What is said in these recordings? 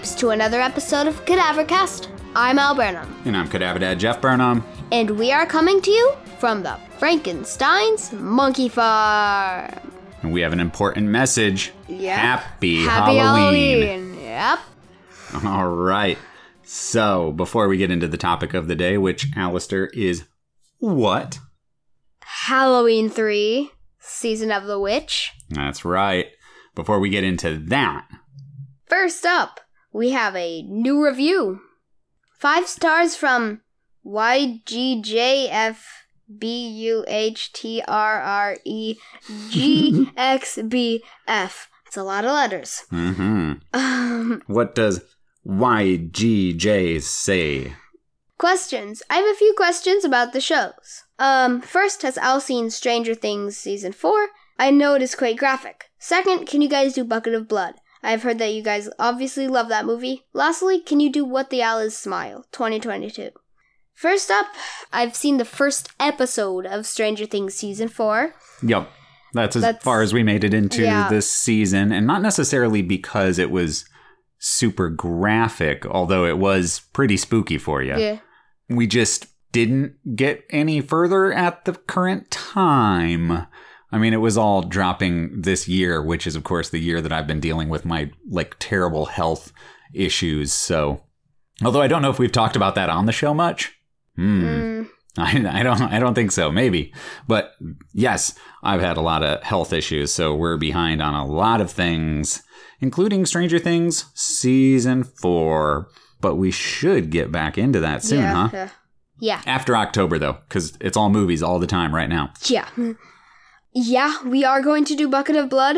Creeps, to another episode of Cadavercast. I'm Al Burnham, And I'm Cadaver Dad Jeff Burnham. and we are coming to you from the Frankenstein's Monkey Farm. And we have an important message. Yep. Happy, Happy Halloween. Halloween. Yep. All right. So, before we get into the topic of the day, which Alistair is what? Halloween 3, Season of the Witch. That's right. Before we get into that, First up, we have a new review. Five stars from YGJFBUHTRREGXBF. It's a lot of letters. hmm Um, what does YGJ say? questions. I have a few questions about the shows. Um, first, has Al seen Stranger Things season 4? I know it is quite graphic. Second, can you guys do Bucket of Blood? I've heard that you guys obviously love that movie. Lastly, can you do What the Owl is Smile 2022? First up, I've seen the first episode of Stranger Things season 4. Yep. That's as That's- far as we made it into Yeah. this season, and not necessarily because it was super graphic, although it was pretty spooky for you. Yeah. we just didn't get any further at the current time. I mean, it was all dropping this year, which is, of course, the year that I've been dealing with my like terrible health issues. So, although I don't know if we've talked about that on the show much. Hmm. Mm, I, I don't I don't think so. Maybe, but yes, I've had a lot of health issues, so we're behind on a lot of things, including Stranger Things season four. But we should get back into that soon, yeah, huh? yeah. Yeah. After October, though, because it's all movies all the time right now. Yeah. Yeah, we are going to do Bucket of Blood.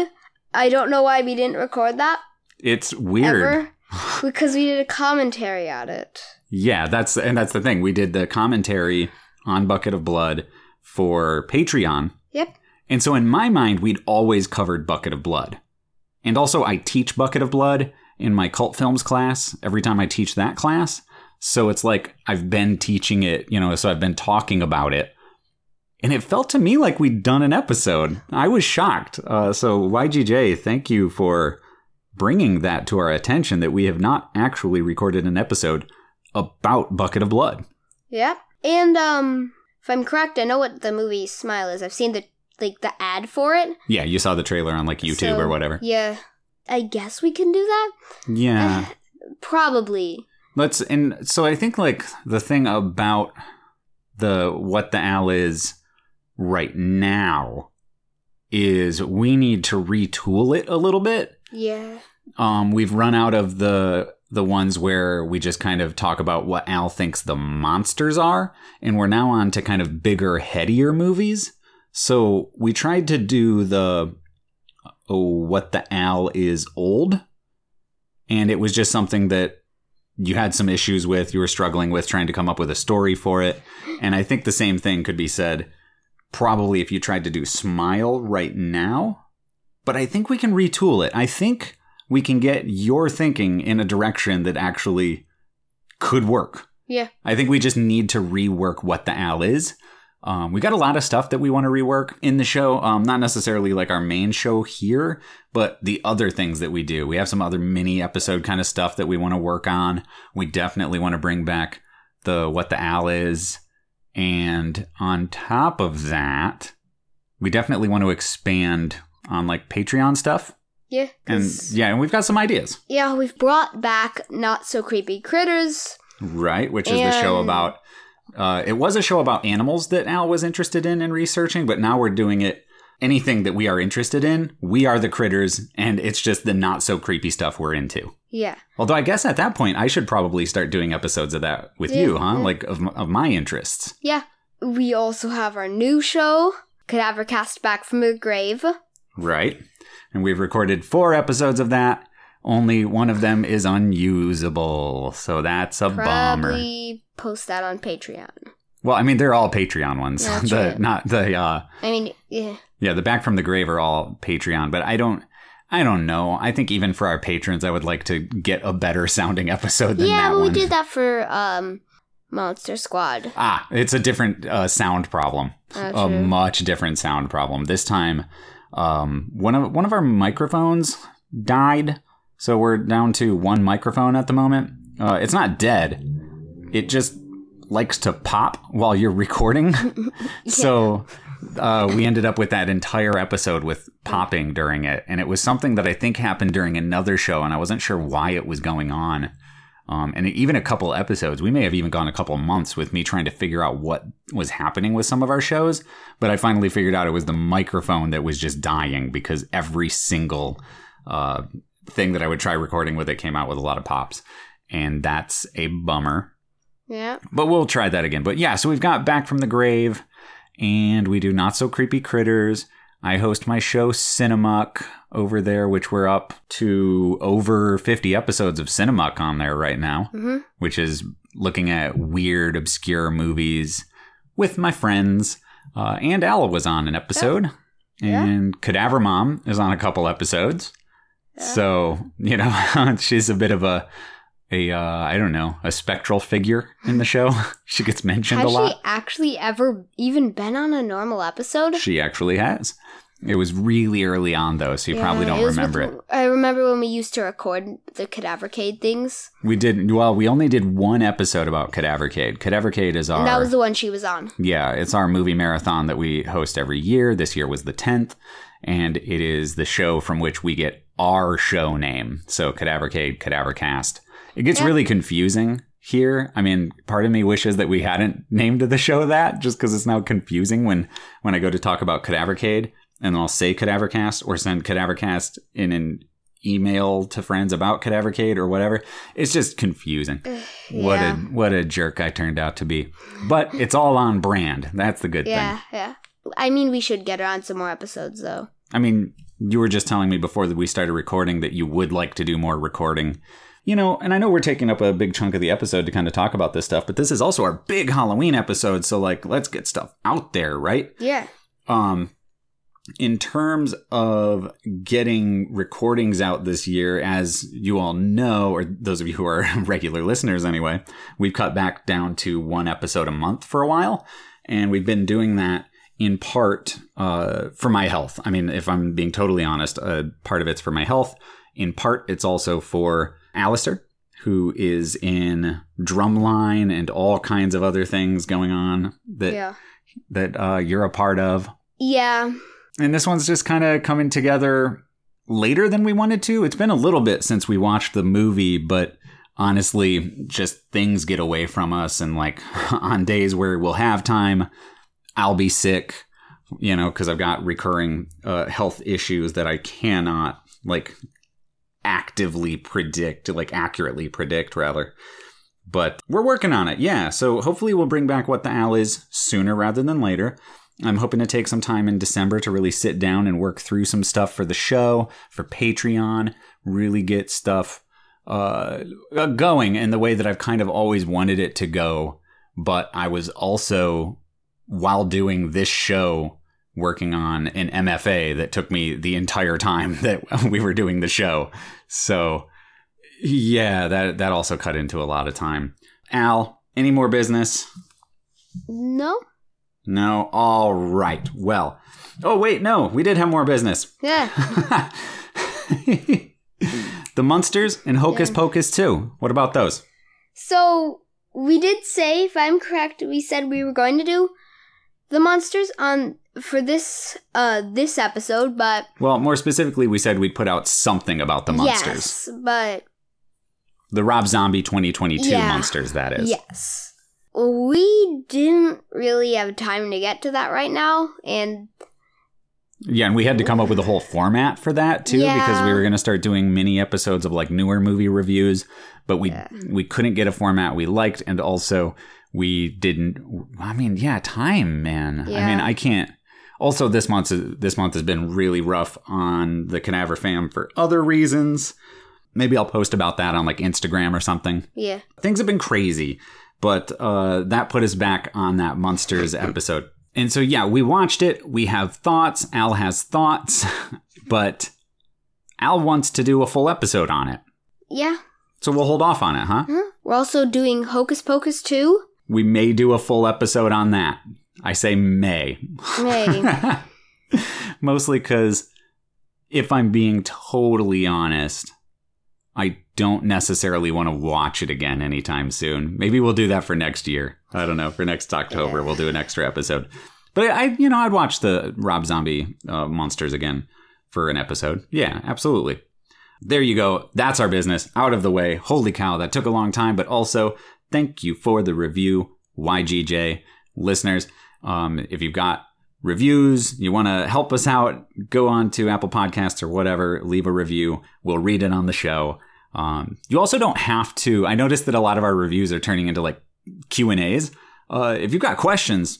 I don't know why we didn't record that. It's weird. ever because we did a commentary on it. Yeah, that's and that's the thing. We did the commentary on Bucket of Blood for Patreon. Yep. And so in my mind, we'd always covered Bucket of Blood. And also I teach Bucket of Blood in my cult films class every time I teach that class. So it's like I've been teaching it, you know, so I've been talking about it. And it felt to me like we'd done an episode. I was shocked. Uh, so YGJ, thank you for bringing that to our attention that we have not actually recorded an episode about Bucket of Blood. Yep. And um if I'm correct, I know what the movie Smile is. I've seen the like the ad for it. Yeah, you saw the trailer on like YouTube So, or whatever. Yeah. I guess we can do that? Yeah. Probably. Let's and so I think like the thing about the what the owl is right now is we need to retool it a little bit. Yeah. Um we've run out of the the ones where we just kind of talk about what Al thinks the monsters are and we're now on to kind of bigger headier movies. So we tried to do the oh what the Al is old and it was just something that you had some issues with, you were struggling with trying to come up with a story for it. And I think the same thing could be said probably if you tried to do Smile right now. But I think we can retool it. I think we can get your thinking in a direction that actually could work. Yeah. I think we just need to rework what the Al is. Um, we got a lot of stuff that we want to rework in the show. Um, not necessarily like our main show here, but the other things that we do. We have some other mini episode kind of stuff that we want to work on. We definitely want to bring back the what the Al is. And on top of that, we definitely want to expand on like Patreon stuff. Yeah. And yeah, and we've got some ideas, yeah, we've brought back not so creepy critters. right? Which is the show about. Uh, it was a show about animals that Al was interested in and researching, but now we're doing it. Anything that we are interested in, we are the critters, and it's just the not so creepy stuff we're into. Yeah. Although I guess at that point I should probably start doing episodes of that with you, huh? yeah. Like of, of my interests, Yeah. We also have our new show, Cadaver Cast Back from the Grave. right? And we've recorded four episodes of that. only one of them is unusable. So that's a bummer. Probably post that on Patreon. Well, I mean, they're all Patreon ones. That's the right. not the uh I mean, yeah. yeah, the back from the grave are all Patreon, but I don't I don't know. I think even for our patrons, I would like to get a better sounding episode than Yeah, that we did that for um Monster Squad. Ah, it's a different uh, sound problem. Oh, a true. much different sound problem. This time, um, one of one of our microphones died, so we're down to one microphone at the moment. Uh, it's not dead. It just likes to pop while you're recording. So uh, we ended up with that entire episode with popping during it, and it was something that I think happened during another show, and I wasn't sure why it was going on. Um, and even a couple episodes, we may have even gone a couple months with me trying to figure out what was happening with some of our shows. But I finally figured out it was the microphone that was just dying because every single uh, thing that I would try recording with it came out with a lot of pops. And that's a bummer. Yeah. But we'll try that again. But yeah, so we've got Back from the Grave, and we do Not So Creepy Critters. I host my show Cinemuck over there, which we're up to over 50 episodes of Cinemuck on there right now, hmm which is looking at weird, obscure movies with my friends. Uh, and Alla was on an episode, Yeah. and Cadaver Mom is on a couple episodes. Yeah. So, you know, she's a bit of a a uh, I don't know, a spectral figure in the show. she gets mentioned Has a lot. Has she actually ever even been on a normal episode? She actually has. It was really early on though, so you probably don't was remember with- it. I remember when we used to record the Cadavercade things. We did well, we only did one episode about Cadavercade. Cadavercade is our And that was the one she was on. Yeah, it's our movie marathon that we host every year. This year was the 10th, and it is the show from which we get our show name. So Cadavercade, Cadavercast. It gets Yeah. really confusing here. I mean, part of me wishes that we hadn't named the show that just because it's now confusing when when I go to talk about Cadavercade and I'll say Cadavercast or send Cadavercast in an email to friends about Cadavercade or whatever. It's just confusing. What a what a jerk I turned out to be. But it's all on brand. That's the good Yeah, thing. Yeah, yeah. I mean, we should get her on some more episodes, though. I mean, you were just telling me before that we started recording that you would like to do more recording. You know, and I know we're taking up a big chunk of the episode to kind of talk about this stuff, but this is also our big Halloween episode, so like let's get stuff out there, right? Yeah. Um in terms of getting recordings out this year, as you all know, or those of you who are regular listeners anyway, we've cut back down to one episode a month for a while. And we've been doing that in part uh, for my health. I mean, if I'm being totally honest, uh, part of it's for my health. In part, it's also for Alistair, who is in drumline and all kinds of other things going on that Yeah. that uh, you're a part of. Yeah. And this one's just kind of coming together later than we wanted to. It's been a little bit since we watched the movie, but honestly, just things get away from us. And like on days where we'll have time, I'll be sick, you know, because I've got recurring uh, health issues that I cannot like actively predict, like accurately predict, rather. But we're working on it, yeah. So hopefully we'll bring back what the Al is sooner rather than later. I'm hoping to take some time in December to really sit down and work through some stuff for the show, for Patreon, really get stuff uh, going in the way that I've kind of always wanted it to go. But I was also, while doing this show, working on an MFA that took me the entire time that we were doing the show. So, yeah, that that also cut into a lot of time. Al, any more business? No? No. All right. Well. Oh wait, no. We did have more business. Yeah. the Munsters and Hocus Yeah. Pocus too. What about those? So, we did say, if I'm correct, we said we were going to do the monsters on for this uh this episode, but Well, more specifically, we said we'd put out something about the monsters. yes, but The Rob Zombie 2022 Yeah. Munsters, that is. yes. We didn't really have time to get to that right now, and Yeah, and we had to come up with a whole format for that too, Yeah. because we were going to start doing mini episodes of like newer movie reviews, but we Yeah. we couldn't get a format we liked, and also we didn't. I mean, yeah, time, man. I mean, I can't. Also, this month this month has been really rough on the Cadaver fam for other reasons. maybe I'll post about that on like Instagram or something. Yeah. Things have been crazy, but uh, that put us back on that Monsters episode. And so, yeah, we watched it. We have thoughts. Al has thoughts, but Al wants to do a full episode on it. Yeah. So we'll hold off on it, huh? Huh? We're also doing Hocus Pocus 2. We may do a full episode on that. I say may. May. Mostly because if I'm being totally honest, I don't necessarily want to watch it again anytime soon. Maybe we'll do that for next year. I don't know. For next October, we'll do an extra episode. But I, you know, I'd watch the Rob Zombie uh, monsters again for an episode. Yeah, absolutely. There you go. That's our business out of the way. Holy cow, that took a long time. But also, thank you for the review, YGJ listeners. Um, if you've got reviews, you want to help us out, go on to Apple Podcasts or whatever, leave a review. We'll read it on the show. Um, you also don't have to. I noticed that a lot of our reviews are turning into like Q and A's. Uh, if you've got questions,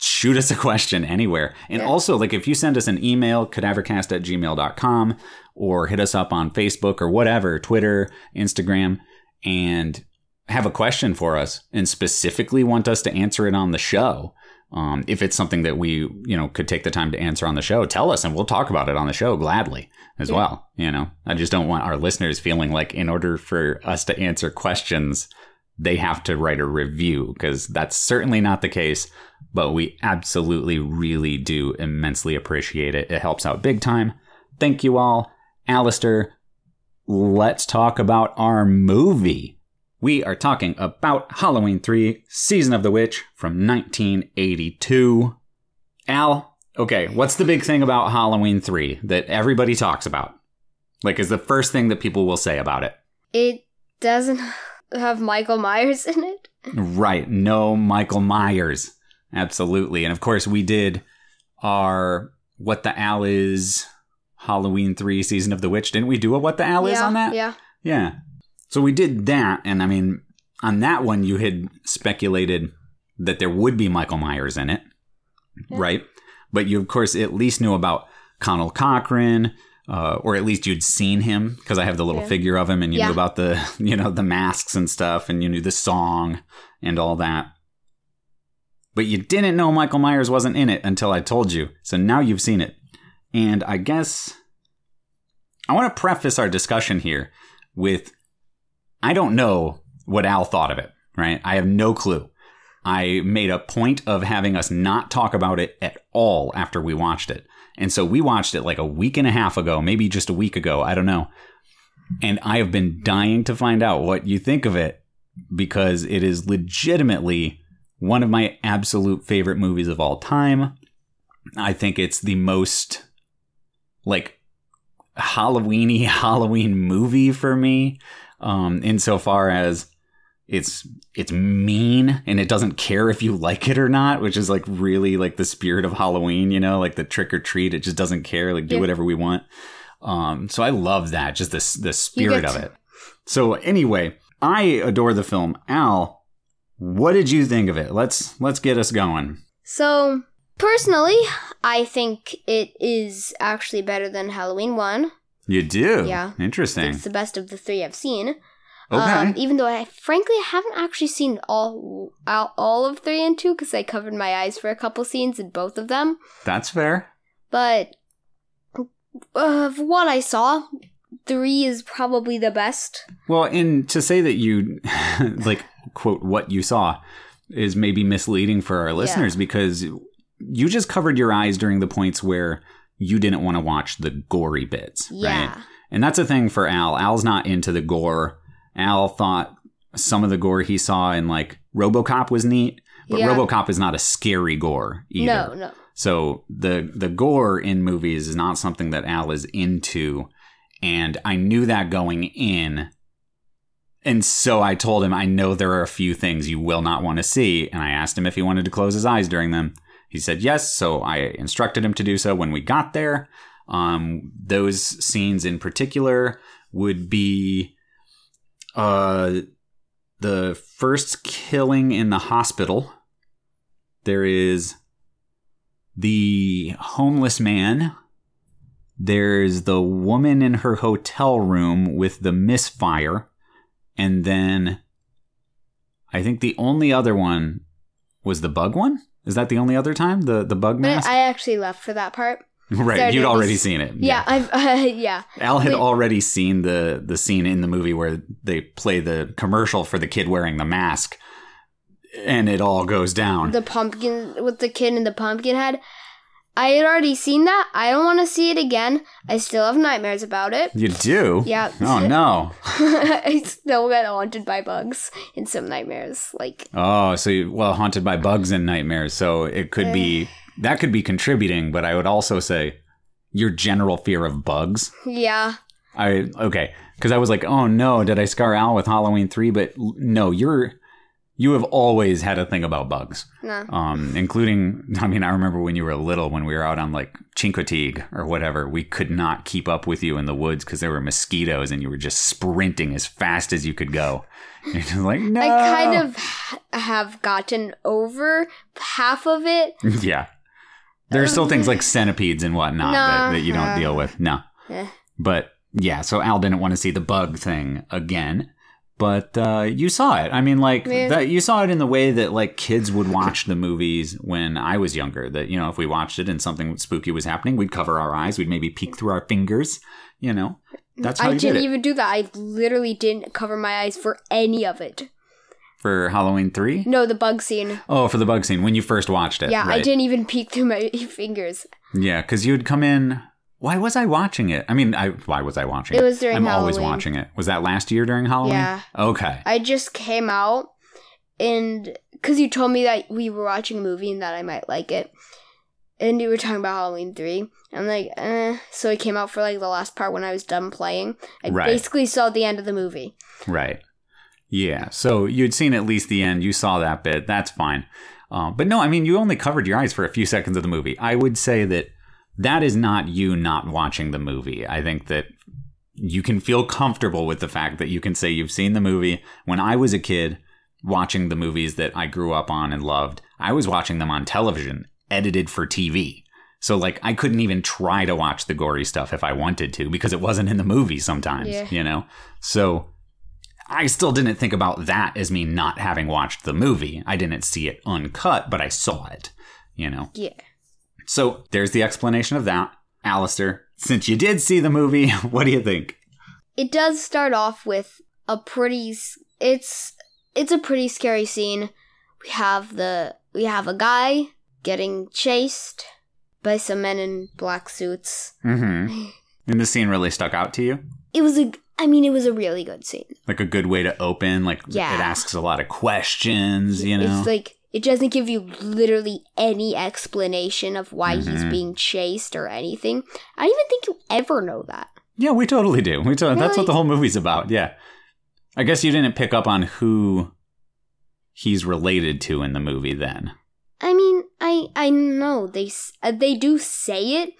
shoot us a question anywhere. And Yeah. also, like if you send us an email, cadavercast at gmail.com, or hit us up on Facebook or whatever, Twitter, Instagram, and have a question for us and specifically want us to answer it on the show. Um, if it's something that we, you know, could take the time to answer on the show, tell us and we'll talk about it on the show gladly as Yeah. well. You know, I just don't want our listeners feeling like in order for us to answer questions, they have to write a review because that's certainly not the case. But we absolutely, really do immensely appreciate it. It helps out big time. Thank you all. Alistair, let's talk about our movie. We are talking about Halloween 3 Season of the Witch from 1982. Al, okay, what's the big thing about Halloween 3 that everybody talks about? Like, is the first thing that people will say about it? It doesn't have Michael Myers in it. Right, no Michael Myers. Absolutely. And of course, we did our What the Al is Halloween 3 Season of the Witch. Didn't we do a What the Al is yeah, on that? Yeah. Yeah. So we did that, and I mean, on that one, you had speculated that there would be Michael Myers in it, Yeah. right? But you, of course, at least knew about Conal Cochran, uh, or at least you'd seen him because I have the little Yeah. figure of him, and you Yeah. knew about the, you know, the masks and stuff, and you knew the song and all that. But you didn't know Michael Myers wasn't in it until I told you. So now you've seen it. And I guess I want to preface our discussion here with I don't know what Al thought of it, right? I have no clue. I made a point of having us not talk about it at all after we watched it. And so we watched it like a week and a half ago, maybe just a week ago, I don't know. And I have been dying to find out what you think of it because it is legitimately one of my absolute favorite movies of all time. I think it's the most like Halloweeny Halloween movie for me. Um, insofar as it's it's mean and it doesn't care if you like it or not, which is like really like the spirit of Halloween, you know, like the trick or treat. It just doesn't care, like do Yeah. whatever we want. Um, so I love that, just the the spirit of it. So anyway, I adore the film. Al, what did you think of it? Let's let's get us going. So, personally, I think it is actually better than Halloween 1. You do, Yeah. Interesting. It's the best of the three I've seen. Okay, Um, even though I frankly haven't actually seen all all, of 3 and 2 because I covered my eyes for a couple scenes in both of them. that's fair. But of what I saw, 3 is probably the best. Well, and to say that you like quote what you saw is maybe misleading for our listeners because you just covered your eyes during the points where you didn't want to watch the gory bits, Yeah. right? And that's a thing for Al. Al's not into the gore. Al thought some of the gore he saw in like RoboCop was neat, but Yeah. RoboCop is not a scary gore either. No, no. So the the gore in movies is not something that Al is into, and I knew that going in. And so I told him, I know there are a few things you will not want to see, and I asked him if he wanted to close his eyes during them. He said yes, so I instructed him to do so when we got there. Um, those scenes in particular would be uh, the first killing in the hospital. There is the homeless man There's the woman in her hotel room with the misfire. And then I think the only other one was the bug one. Is that the only other time? The the bug But mask? I actually left for that part. right. started You'd already seen it. Yeah, I've uh, yeah. Al had Wait. already seen the the scene in the movie where they play the commercial for the kid wearing the mask and it all goes down. The pumpkin with the kid in the pumpkin head. I had already seen that. I don't want to see it again. I still have nightmares about it. you do? Yeah. Oh no. I still get haunted by bugs in some nightmares. Like Oh, so you, well, haunted by bugs and nightmares. So it could be eh. that could be contributing, but I would also say your general fear of bugs. yeah. I okay, because I was like, oh no, did I scar Al with Halloween three? But no, you're you have always had a thing about bugs, No. um, including. I mean, I remember when you were little, when we were out on like Chincoteague or whatever, we could not keep up with you in the woods because there were mosquitoes, and you were just sprinting as fast as you could go. You're just like, no, I kind of have gotten over half of it. yeah. There are still things like centipedes and whatnot that, that you don't Uh, deal with. No. eh. But yeah, so Al didn't want to see the bug thing again. But uh, you saw it. I mean, like Yeah. that. You saw it in the way that like kids would watch the movies when I was younger. That you know, if we watched it and something spooky was happening, we'd cover our eyes. We'd maybe peek through our fingers. You know, that's how I you did didn't it even do that. I literally didn't cover my eyes for any of it. for Halloween three. No, the bug scene. Oh, for the bug scene when you first watched it. Yeah, I didn't even peek through my fingers. Yeah, because you'd come in. Why was I watching it? I mean, I why was I watching it? It was during I'm always watching it. Was that last year during Halloween? Yeah. Okay. I just came out and because you told me that we were watching a movie and that I might like it, and you were talking about Halloween three. I'm like, eh. So I came out for like the last part when I was done playing. I Right. basically saw the end of the movie. Right. Yeah. So you'd seen at least the end. You saw that bit. That's fine. Uh, but no, I mean, you only covered your eyes for a few seconds of the movie. I would say that that is not you not watching the movie. I think that you can feel comfortable with the fact that you can say you've seen the movie. When I was a kid watching the movies that I grew up on and loved, I was watching them on television, edited for TV. So like I couldn't even try to watch the gory stuff if I wanted to because it wasn't in the movie sometimes, Yeah. you know. So I still didn't think about that as me not having watched the movie. I didn't see it uncut, but I saw it, you know. Yeah. So there's the explanation of that. Alistair, since you did see the movie, what do you think? It does start off with a pretty. It's it's a pretty scary scene. We have the we have a guy getting chased by some men in black suits. Mm-hmm. And the scene really stuck out to you? It was a. I mean, it was a really good scene. Like a good way to open, like Yeah. it asks a lot of questions, you know. It's like it doesn't give you literally any explanation of why he's Mhm. being chased or anything. I don't even think you ever know that. yeah, we totally do. We to- that's what the whole movie's about. Yeah. I guess you didn't pick up on who he's related to in the movie then. I mean, I I know they uh, they do say it,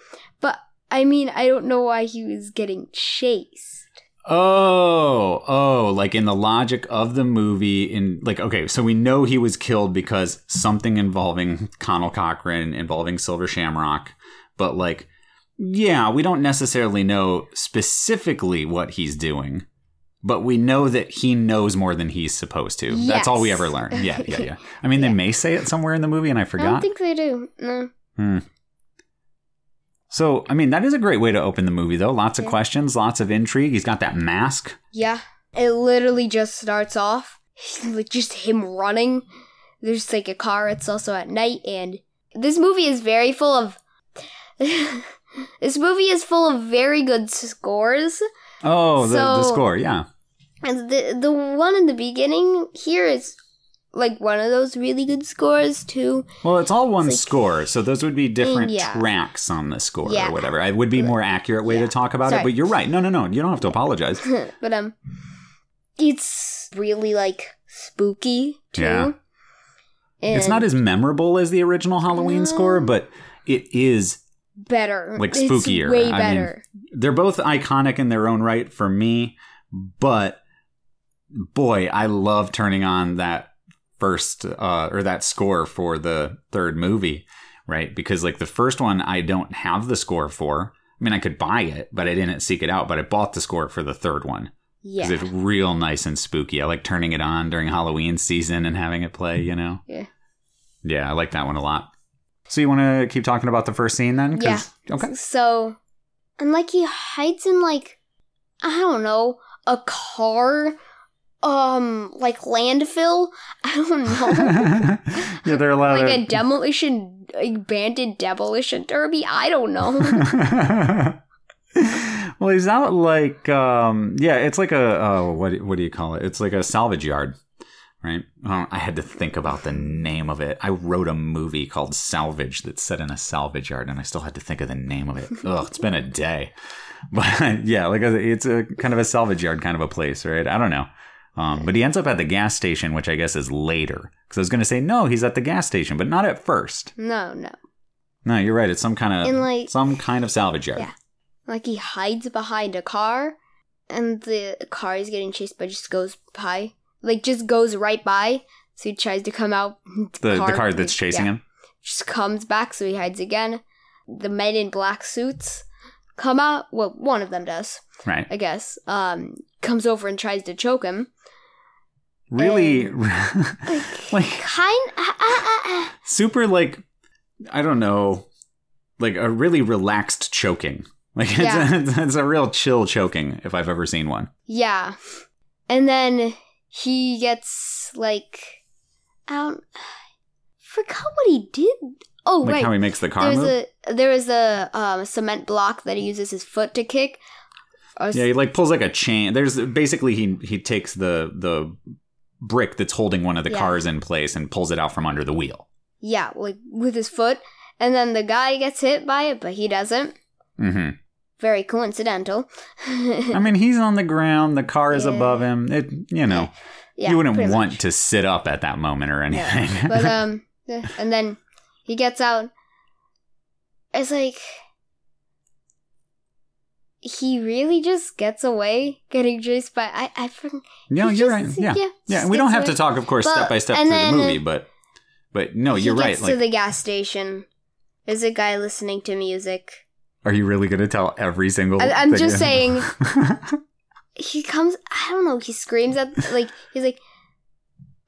but I mean, I don't know why he was getting chased. Oh, oh, like in the logic of the movie, in like, okay, so we know he was killed because something involving Conal Cochran, involving Silver Shamrock, but like, yeah, we don't necessarily know specifically what he's doing, but we know that he knows more than he's supposed to. That's all we ever learn. Yeah, yeah, yeah. I mean, they may say it somewhere in the movie, and I forgot. I don't think they do. No. Hmm. So, I mean, that is a great way to open the movie, though. Lots of Yeah. questions, lots of intrigue. He's got that mask. Yeah, it literally just starts off like just him running. There's like a car. It's also at night, and this movie is very full of. this movie is full of very good scores, Oh, the, the score, yeah. and the the one in the beginning here is like one of those really good scores too. Well, it's all one It's like- score, so those would be different Yeah. tracks on the score Yeah. or whatever. It would be more accurate way to talk about it, but you're right. No, no, no. You don't have to apologize. but um, it's really like spooky too. Yeah. And it's not as memorable as the original Halloween score, but it is. better, like, It's spookier. way I mean, better. They're both iconic in their own right for me, but boy, I love turning on that first uh, or that score for the third movie, right? Because like the first one, I don't have the score for. I mean, I could buy it, but I didn't seek it out. But I bought the score for the third one Yeah. because it's real nice and spooky. I like turning it on during Halloween season and having it play. You know. Yeah. Yeah, I like that one a lot. So you want to keep talking about the first scene then? 'Cause- Okay. So, and like he hides in like, I don't know, a car, um, like landfill. I don't know. yeah, they're allowed. like to- a demolition, abandoned demolition derby. I don't know. well, he's out like um yeah, it's like a oh what do- what do you call it? It's like a salvage yard, right? Oh, I had to think about the name of it. I wrote a movie called Salvage that's set in a salvage yard, and I still had to think of the name of it. Ugh, it's been a day, but yeah, like a, it's a kind of a salvage yard kind of a place, right? I don't know. Um, but he ends up at the gas station, which I guess is later. Because I was going to say no, he's at the gas station, but not at first. no, no. No, you're right. It's some kind of like- some kind of salvage yard. Yeah. Like he hides behind a car, and the car is getting chased, but just goes by, like just goes right by. So he tries to come out. The the car that's chasing yeah, him. just comes back, so he hides again. The men in black suits come out. Well, one of them does, Right. I guess. Um, comes over and tries to choke him. Really Like, kind. ah, ah, ah. super like I don't know, like a really relaxed choking. Like it's, Yeah. a, it's a real chill choking if I've ever seen one. Yeah. And then he gets like I don't forgot what he did. Oh Like right. how he makes the car There's move. a there is a um, cement block that he uses his foot to kick. Yeah, he like pulls like a chain. There's basically he he takes the the brick that's holding one of the Yeah. cars in place and pulls it out from under the wheel. yeah, like with his foot. And then the guy gets hit by it, but he doesn't. Mm-hmm. Very coincidental. I mean, he's on the ground. The car is Yeah. above him. It you know yeah, you wouldn't want much. to sit up at that moment or anything. Yeah. But um, and then he gets out. It's like he really just gets away getting chased by I I forgot. no, you're just- right. Yeah, yeah, yeah. just We don't have to talk, of course, But- step by step through the movie, but but no, you're right. Like, to the gas station. There's a guy listening to music. are you really going to tell every single? I- I'm thing just saying- He comes. I don't know. He screams at like he's like.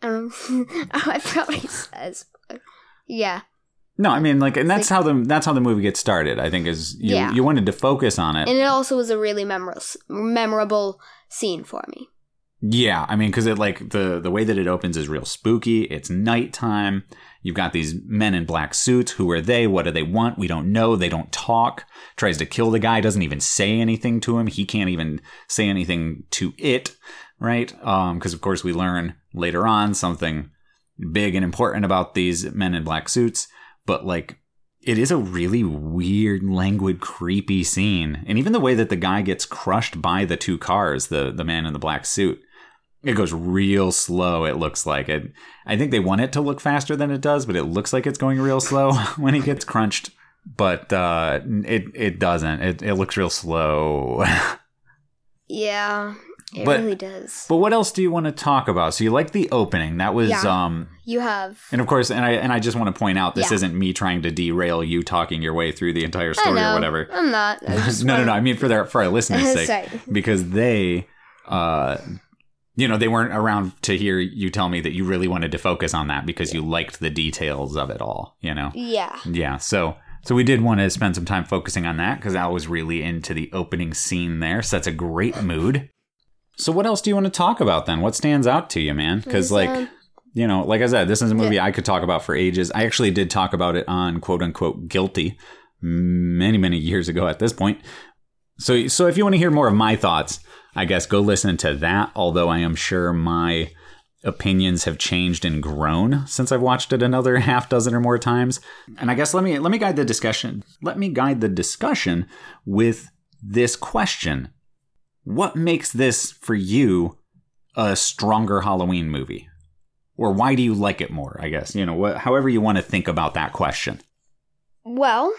Um, oh, I don't know. I forgot what he says. Yeah. No, I mean, like, and that's like- how the that's how the movie gets started. I think is you Yeah. you wanted to focus on it. And it also was a really memorable memorable scene for me. Yeah, I mean, because it like the the way that it opens is real spooky. It's nighttime. You've got these men in black suits. Who are they? What do they want? We don't know. They don't talk. Tries to kill the guy. Doesn't even say anything to him. He can't even say anything to it, right? Um, because of course we learn later on something big and important about these men in black suits. But like, it is a really weird, languid, creepy scene. And even the way that the guy gets crushed by the two cars, the the man in the black suit, it goes real slow. It looks like it. I think they want it to look faster than it does, but it looks like it's going real slow when he gets crunched. But uh, it it doesn't. It it looks real slow. Yeah, it But- really does. but what else do you want to talk about? So you like the opening? That was Yeah. um. You have. And of course, and I and I just want to point out this Yeah. isn't me trying to derail you talking your way through the entire story or whatever. I'm not. No, no, no. I mean for their for our listeners' sake, because they, uh, you know, they weren't around to hear you tell me that you really wanted to focus on that because you liked the details of it all. You know, Yeah. yeah. So so we did want to spend some time focusing on that because I was really into the opening scene there. So that's a great mood. So what else do you want to talk about then? What stands out to you, man? Because like um, you know, like I said, this is a movie I could talk about for ages. I actually did talk about it on quote unquote guilty many, many years ago at this point. So, so if you want to hear more of my thoughts, I guess go listen to that. Although I am sure my opinions have changed and grown since I've watched it another half dozen or more times. And I guess let me let me guide the discussion. Let me guide the discussion with this question. What makes this for you a stronger Halloween movie? Or why do you like it more? I guess, you know, what, however you want to think about that question. Well,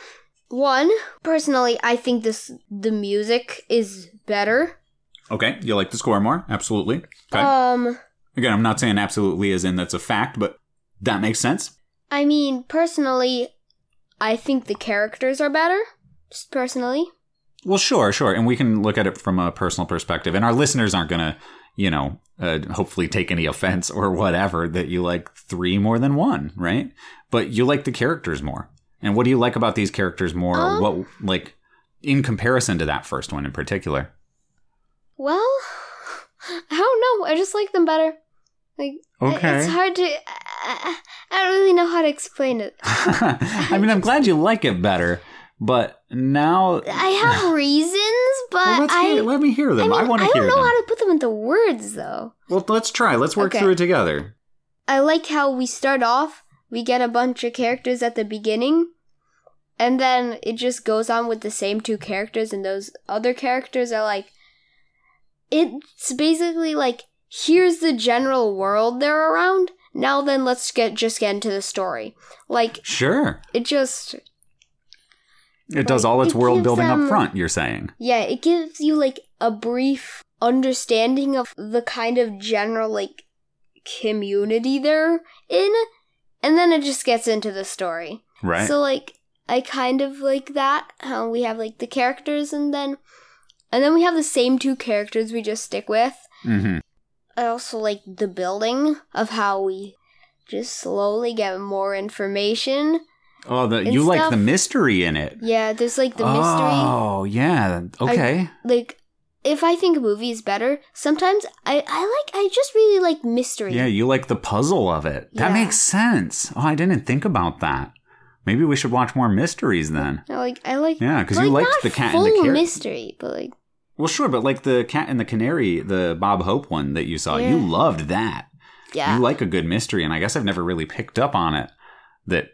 one personally, I think this the music is better. Okay, you like the score more? Absolutely. Okay. Um, Again, I'm not saying absolutely as in that's a fact, but that makes sense. I mean, personally, I think the characters are better. Just personally, Well, sure, sure. And we can look at it from a personal perspective. And our listeners aren't going to, you know, uh, hopefully take any offense or whatever that you like three more than one, right? But you like the characters more. And what do you like about these characters more? Um, what, like, in comparison to that first one in particular? Well, I don't know. I just like them better. Like, Okay. it's hard to. I, I don't really know how to explain it. I mean, I'm glad you like it better, but now. I have reasons, but Well, I. hear, let me hear I, them. mean, I, want to I don't know how to put them into words, though. Well, let's try. Let's work Okay. through it together. I like how we start off, we get a bunch of characters at the beginning, and then it just goes on with the same two characters, and those other characters are like. It's basically like, here's the general world they're around. Now then, let's get just get into the story. Like, Sure. it just. It does all its it world building up front, you're saying. Yeah, it gives you like a brief understanding of the kind of general like community they're in, and then it just gets into the story. Right. So like I kind of like that how we have like the characters and then and then we have the same two characters we just stick with. hmm I also like the building of how we just slowly get more information. Oh, the, you like the mystery in it. Yeah, there's like the mystery. Oh, yeah. Okay. like if I think a movie is better, sometimes I, I like I just really like mystery. yeah, you like the puzzle of it. That makes sense. Oh, I didn't think about that. Maybe we should watch more mysteries then. I like I like Yeah, because you like, liked the cat full and the carrot. mystery, but like well, sure, but like the cat and the canary, the Bob Hope one that you saw, Yeah. you loved that. yeah. You like a good mystery, and I guess I've never really picked up on it that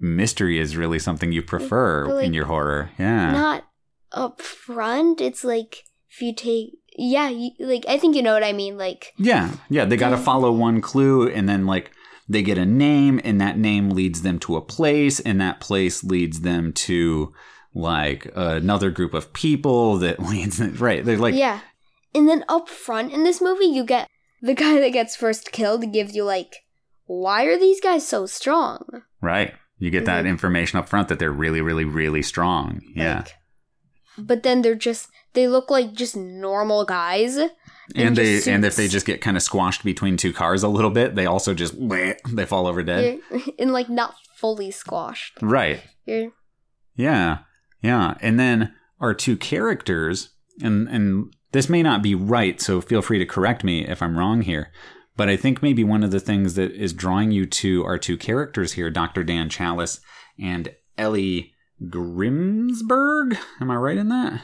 mystery is really something you prefer like, in your horror. Yeah. not up front. It's like if you take yeah, you, like I think you know what I mean. Like Yeah, yeah. They got to follow one clue, and then like they get a name, and that name leads them to a place, and that place leads them to like another group of people that leads them right. They're like, yeah, and then up front in this movie, you get the guy that gets first killed gives you like, why are these guys so strong? right. You get that Mhm. information up front that they're really, really, really strong. Yeah, Like, but then they're just they look like just normal guys. and they just and if they just get kind of squashed between two cars a little bit, they also just they fall over dead. They're- and like not fully squashed. Right. You're, Yeah. Yeah. And then our two characters, and and this may not be right, so feel free to correct me if I'm wrong here. But I think maybe one of the things that is drawing you to our two characters here, Dr. Dan Challis and Ellie Grimsberg. Am I right in that?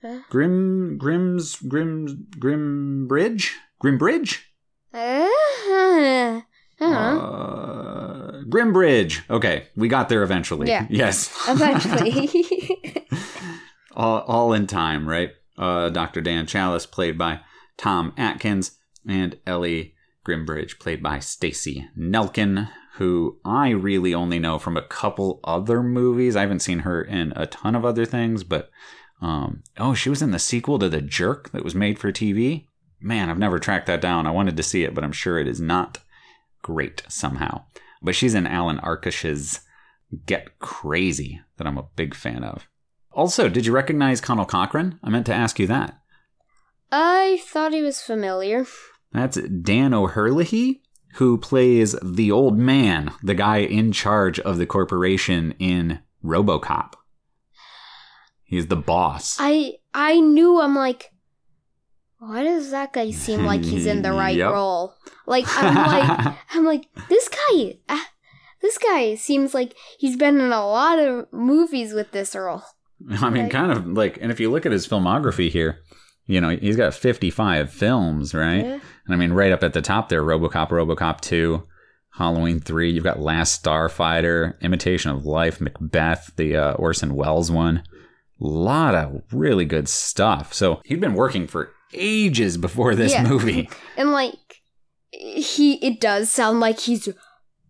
Huh? Grim Grims Grims Grimbridge? Grimbridge? uh, know. Uh, Grimbridge. Okay, we got there eventually. Yeah. Yes. Eventually. all, all in time, right? Uh, Dr. Dan Challis, played by Tom Atkins, and Ellie Grimbridge, played by Stacey Nelkin, who I really only know from a couple other movies. I haven't seen her in a ton of other things, but um, oh, she was in the sequel to The Jerk that was made for TV. Man, I've never tracked that down. I wanted to see it, but I'm sure it is not great somehow. But she's in Allan Arkush's Get Crazy, that I'm a big fan of. Also, did you recognize Conal Cochran? I meant to ask you that. I thought he was familiar. That's Dan O'Herlihy, who plays the old man, the guy in charge of the corporation in Robocop. He's the boss. I I knew I'm like, why does that guy seem like he's in the right Yep. role? Like I'm like I'm like this guy. Uh, this guy seems like he's been in a lot of movies with this role. I mean, kind of like, and if you look at his filmography here, you know, he's got 55 films, right? Yeah. And I mean, right up at the top there, Robocop, Robocop 2, Halloween 3. You've got Last Starfighter, Imitation of Life, Macbeth, the uh, Orson Welles one. A lot of really good stuff. So he'd been working for ages before this Yeah. movie. And like he it does sound like he's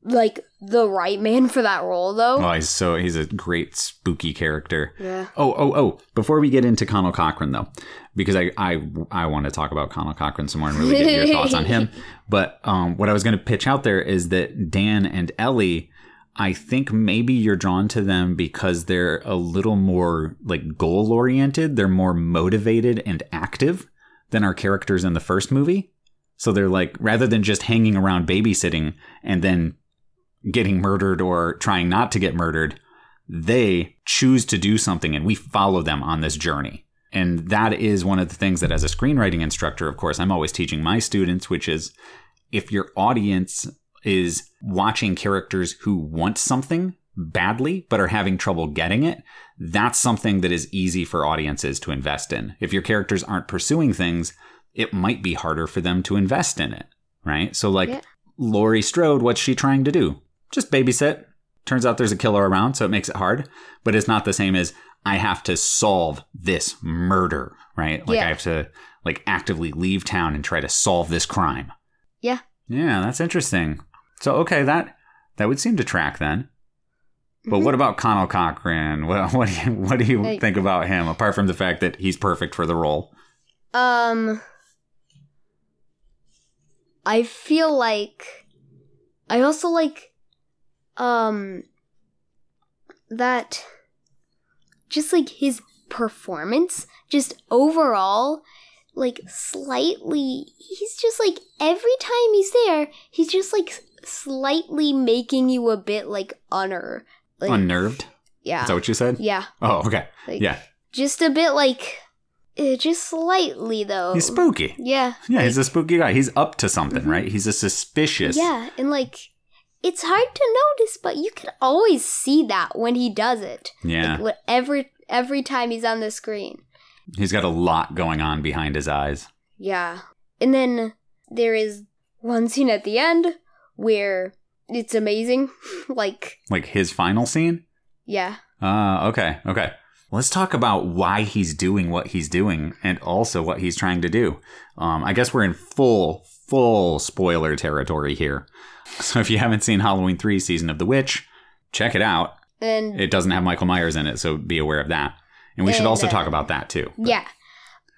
like the right man for that role though. Oh, he's so he's a great spooky character. Yeah. Oh, oh, oh! Before we get into Conal Cochran, though, because I I, I want to talk about Conal Cochran some more and really get your thoughts on him. But um, what I was going to pitch out there is that Dan and Ellie, I think maybe you're drawn to them because they're a little more like goal oriented. They're more motivated and active than our characters in the first movie. So they're like, rather than just hanging around babysitting and then getting murdered or trying not to get murdered, they choose to do something and we follow them on this journey. And that is one of the things that, as a screenwriting instructor, of course, I'm always teaching my students, which is if your audience is watching characters who want something badly but are having trouble getting it, that's something that is easy for audiences to invest in. If your characters aren't pursuing things, it might be harder for them to invest in it, right? So, like Yeah. Laurie Strode, what's she trying to do? Just babysit. Turns out there's a killer around, so it makes it hard, but it's not the same as I have to solve this murder, right? Like Yeah. I have to like actively leave town and try to solve this crime. Yeah. Yeah, that's interesting. So okay, that that would seem to track then. But what about Conal Cochran? What, what do you what do you Like- think about him apart from the fact that he's perfect for the role? Um, I feel like I also like um that just like his performance, just overall, like slightly. He's just like every time he's there, he's just like slightly making you a bit like unner, like Unnerved? yeah, Is that what you said? yeah, Oh, okay. like, Yeah. just a bit like. Uh, just slightly though. He's spooky. Yeah. Yeah, like- he's a spooky guy. He's up to something, Mhm. right? He's a suspicious. Yeah, and like it's hard to notice, but you can always see that when he does it. Yeah. Like what every every time he's on the screen. He's got a lot going on behind his eyes. Yeah. And then there is one scene at the end where it's amazing. like Like his final scene? yeah. Ah, okay, okay. Let's talk about why he's doing what he's doing and also what he's trying to do. Um, I guess we're in full, full spoiler territory here. So if you haven't seen Halloween 3 Season of the Witch, check it out. And It doesn't have Michael Myers in it, so be aware of that. And we should also uh, talk about that too. yeah.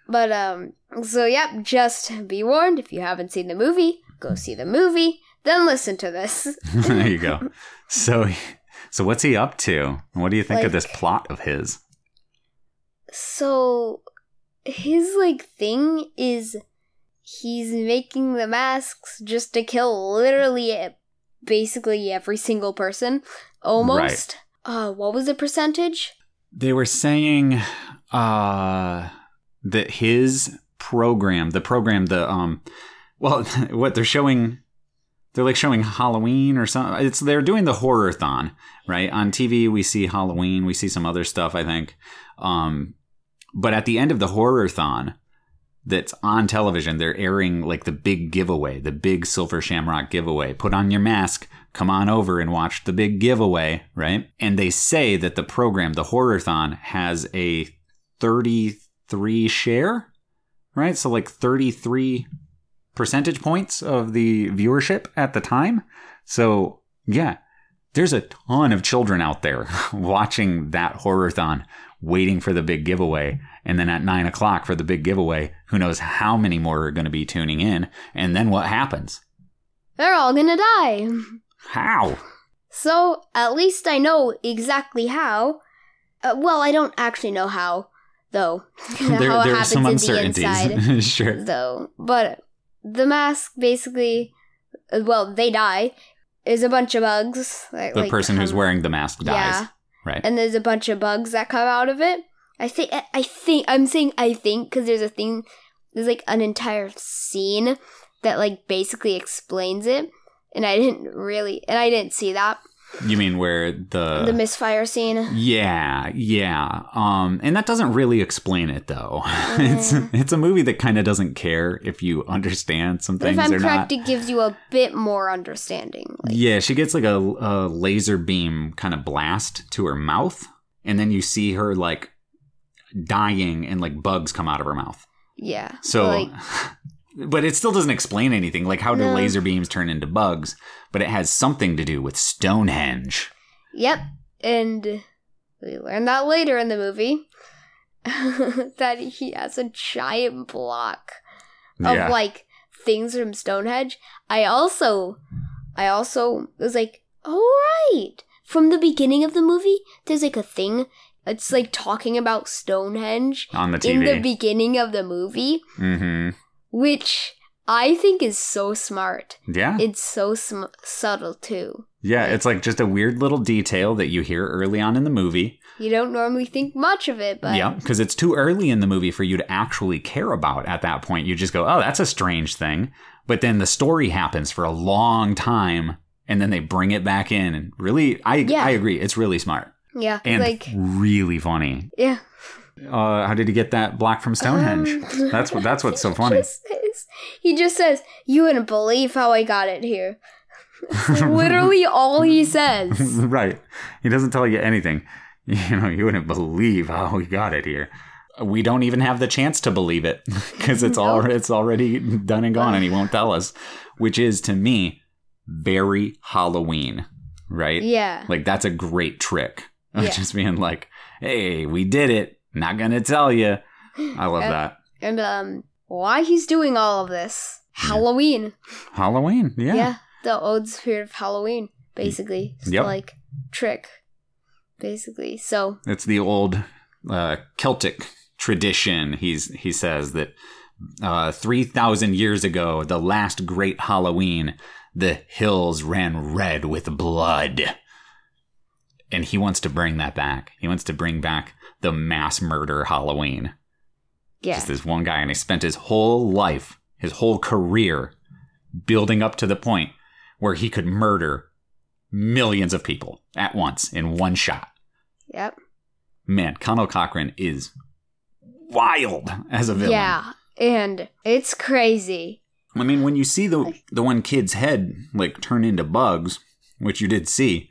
But um so yep, just be warned if you haven't seen the movie, go see the movie, then listen to this. there you go. So, so what's he up to? What do you think of this plot of his? So his like thing is he's making the masks just to kill literally basically every single person almost. Uh what was the percentage? They were saying uh, that his program, the program, the um, well, what they're showing, they're like showing Halloween or something. It's they're doing the horror thon, right? On TV, we see Halloween, we see some other stuff, I think. Um, but at the end of the horror thon, that's on television, they're airing like the big giveaway, the big Silver Shamrock giveaway. Put on your mask, come on over and watch the big giveaway, right? And they say that the program, the Horrorthon, has a 33 share, right? So like 33 percentage points of the viewership at the time. So yeah, there's a ton of children out there watching that Horrorthon, waiting for the big giveaway. And then at nine o'clock for the big giveaway, who knows how many more are going to be tuning in? And then what happens? They're all gonna die. How? So at least I know exactly how. Uh, well, I don't actually know how, though. how there, it there are happens some in the inside. uncertainties. sure. though. But the mask basically, uh, well, they die. Is a bunch of bugs. Like, The like, person who's wearing the mask dies. Yeah, Right. and there's a bunch of bugs that come out of it. I think. I- think. I'm saying I think because there's a thing. There's like an entire scene that like basically explains it, and I didn't really, and I didn't see that you mean where the the misfire scene. Yeah, yeah. Um and that doesn't really explain it though. it's it's a movie that kind of doesn't care if you understand some things if I'm or correct, not. it gives you a bit more understanding. Like, Yeah, she gets like a, a laser beam kind of blast to her mouth and then you see her like dying and like bugs come out of her mouth. yeah. So like, but it still doesn't explain anything like how do No. laser beams turn into bugs, but it has something to do with Stonehenge. Yep. And we learn that later in the movie that he has a giant block of yeah. like things from Stonehenge. I also I also was like, all right. from the beginning of the movie, there's like a thing. It's like talking about Stonehenge On the TV. in the beginning of the movie, mm-hmm. which I think is so smart. Yeah. It's so sm- subtle too. yeah, it's like just a weird little detail that you hear early on in the movie. You don't normally think much of it, but Yeah, because it's too early in the movie for you to actually care about at that point. You just go, oh, that's a strange thing. But then the story happens for a long time and then they bring it back in. And really, I, Yeah. I agree. It's really smart yeah, and like really funny. yeah. Uh, how did he get that block from Stonehenge? Um, that's what that's what's so funny. just says- he just says, "You wouldn't believe how I got it here." Literally all he says. right. He doesn't tell you anything. You know, you wouldn't believe how we got it here. We don't even have the chance to believe it because it's all it's already done and gone, and he won't tell us. Which is to me very Halloween, right? Yeah. Like that's a great trick of Yeah. just being like, "Hey, we did it. Not gonna tell you." I love Yeah. that And um why he's doing all of this. Halloween. Halloween. Yeah. Yeah, the old spirit of Halloween, basically. It's Yep. like trick. Basically. So it's the old uh, Celtic tradition. He's he says that uh, three thousand years ago, the last great Halloween, the hills ran red with blood, and he wants to bring that back. He wants to bring back the mass murder Halloween. yeah. Just this one guy, and he spent his whole life, his whole career, building up to the point where he could murder millions of people at once in one shot Yep. man, Conal Cochran is wild as a villain. Yeah. And it's crazy. I mean, when you see the the one kid's head like turn into bugs, which you did see,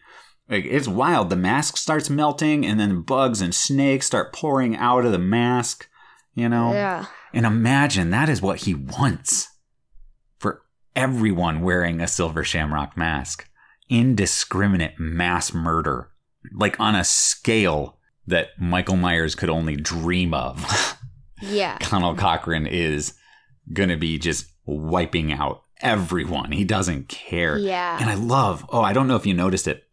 like it's wild. The mask starts melting, and then bugs and snakes start pouring out of the mask. You know, Yeah. and imagine that is what he wants for everyone wearing a silver shamrock mask. Indiscriminate mass murder, like on a scale that Michael Myers could only dream of. Yeah. Conal Cochran is going to be just wiping out everyone. He doesn't care. Yeah. And I love, oh, I don't know if you noticed it,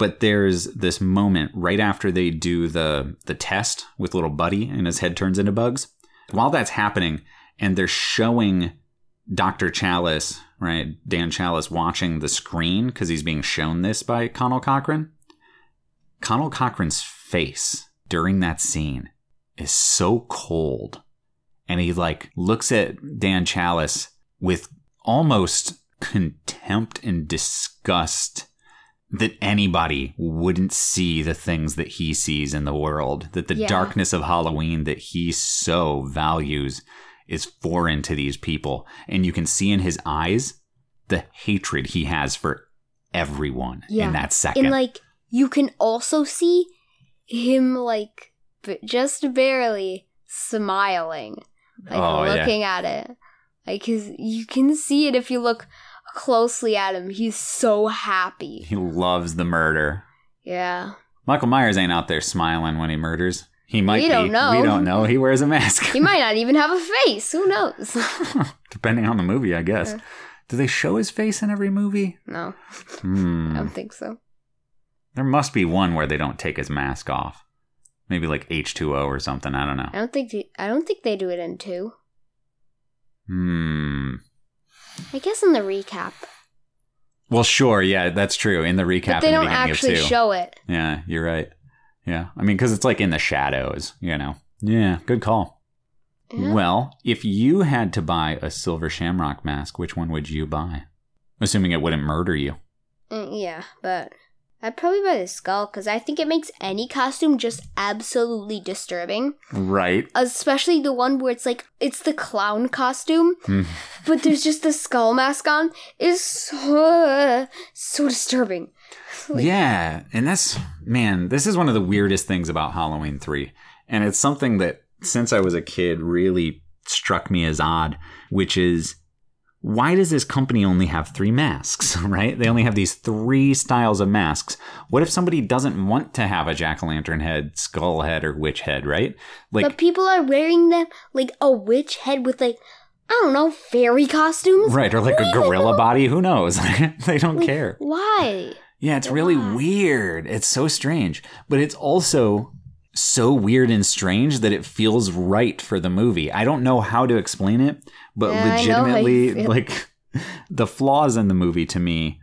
but there's this moment right after they do the the test with little Buddy and his head turns into bugs. While that's happening and they're showing Dr. Challis, right? Dan Challis watching the screen because he's being shown this by Conal Cochran. Conal Cochran's face during that scene is so cold. And he like looks at Dan Challis with almost contempt and disgust that anybody wouldn't see the things that he sees in the world, that the Yeah. darkness of Halloween that he so values is foreign to these people. And you can see in his eyes the hatred he has for everyone Yeah. in that second. And like you can also see him like just barely smiling, like Oh, yeah. looking at it. Like his, you can see it if you look closely at him. He's so happy. he loves the murder. Yeah. Michael Myers ain't out there smiling when he murders. He might We be. don't know. We don't know. He wears a mask. He might not even have a face. Who knows? Depending on the movie, I guess. Yeah. Do they show his face in every movie? no, Hmm. I don't think so. There must be one where they don't take his mask off. Maybe like H2O or something. I don't know. I don't think. They, I don't think they do it in two. Hmm. I guess in the recap, Well, sure. Yeah, that's true. In the recap, but they the don't actually show it. Yeah, you're right. Yeah. I mean, because it's like in the shadows, you know. Yeah, good call. Yeah. Well, if you had to buy a silver shamrock mask, which one would you buy? Assuming it wouldn't murder you. Mm, yeah, but I'd probably buy the skull because I think it makes any costume just absolutely disturbing. Right. Especially the one where it's like it's the clown costume, Hmm. but there's just the skull mask on. Is so so disturbing. Like, yeah, and that's man, this is one of the weirdest things about Halloween 3. And it's something that since I was a kid really struck me as odd, which is why does this company only have 3 masks, right? They only have these 3 styles of masks. What if somebody doesn't want to have a jack-o'-lantern head, skull head or witch head, right? Like but people are wearing them like a witch head with like I don't know fairy costumes. right, or like a gorilla body, who knows? they don't Like, care. Why? Yeah, it's really weird. It's so strange, but it's also so weird and strange that it feels right for the movie. I don't know how to explain it, but Yeah, I know how you legitimately, like the flaws in the movie to me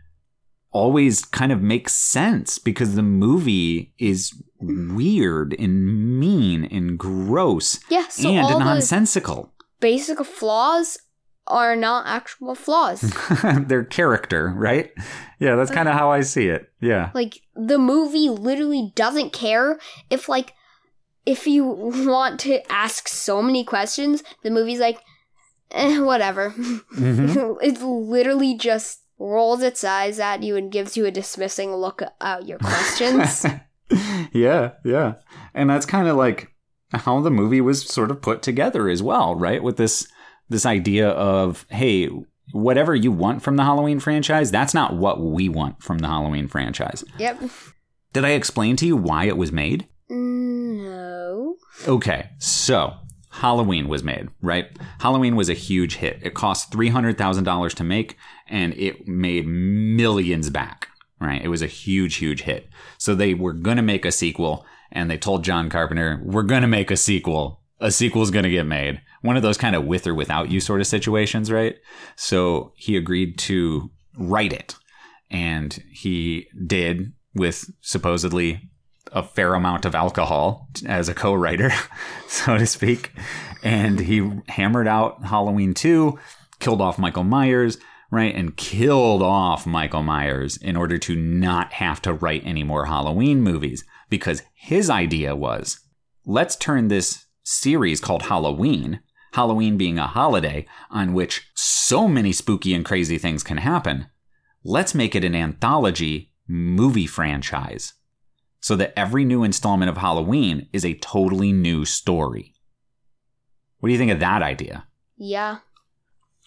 always kind of make sense because the movie is weird and mean and gross Yeah, so and nonsensical. basic flaws are not actual flaws. Their character, right? Yeah, that's kind of uh-huh. how I see it. Yeah. like the movie literally doesn't care if like if you want to ask so many questions, the movie's like eh, whatever. Mhm. it literally just rolls its eyes at you and gives you a dismissing look at your questions. yeah, yeah. And that's kind of like how the movie was sort of put together as well, right? With this this idea of, hey, whatever you want from the Halloween franchise, that's not what we want from the Halloween franchise. yep. Did I explain to you why it was made? No. Okay, so Halloween was made, right? Halloween was a huge hit. It cost $300,000 to make and it made millions back, right? It was a huge, huge hit. So they were going to make a sequel and they told John Carpenter, we're going to make a sequel. A sequel's going to get made. One of those kind of with or without you sort of situations, right? So he agreed to write it and he did with supposedly a fair amount of alcohol as a co-writer, so to speak. And he hammered out Halloween 2, killed off Michael Myers, right? And killed off Michael Myers in order to not have to write any more Halloween movies because his idea was let's turn this series called Halloween, Halloween being a holiday on which so many spooky and crazy things can happen. Let's make it an anthology movie franchise so that every new installment of Halloween is a totally new story. What do you think of that idea? Yeah.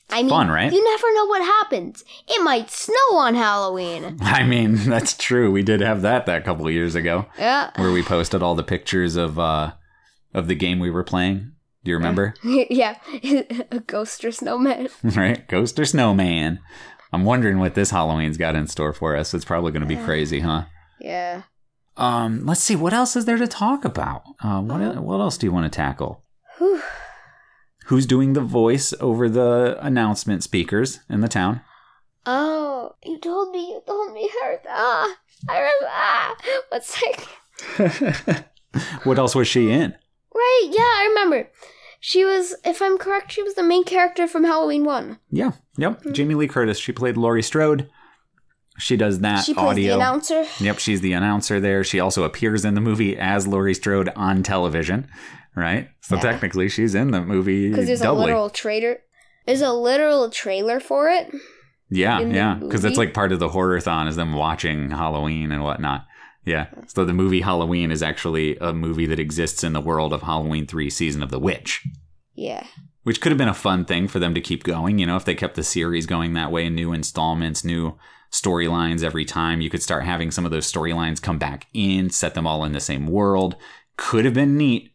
I mean, Fun, right? you never know what happens. It might snow on Halloween. I mean, that's true. We did have that that couple of years ago Yeah. where we posted all the pictures of uh of the game we were playing. Do you remember? yeah. a ghost or snowman. right? Ghost or snowman. I'm wondering what this Halloween's got in store for us. It's probably going to be crazy, huh? Yeah. Um, let's see what else is there to talk about. Uh, what what else do you want to tackle? Whew. Who's doing the voice over the announcement speakers in the town? Oh, you told me, you told me her. Ah, I remember. Ah, one second. what else was she in? Right, yeah, I remember. She was, if I'm correct, she was the main character from Halloween 1. Yeah, yep. Jamie Lee Curtis. She played Laurie Strode. She does that She plays audio. the announcer. Yep, she's the announcer there. She also appears in the movie as Laurie Strode on television, right? So Yeah. technically, she's in the movie Because there's doubly. a literal trailer. There's a literal trailer for it. yeah, yeah, because it's like part of the horror thon is them watching Halloween and whatnot. Yeah, so the movie Halloween is actually a movie that exists in the world of Halloween Three: Season of the Witch. Yeah. which could have been a fun thing for them to keep going. You know, if they kept the series going that way, new installments, new storylines every time, you could start having some of those storylines come back in, set them all in the same world. Could have been neat,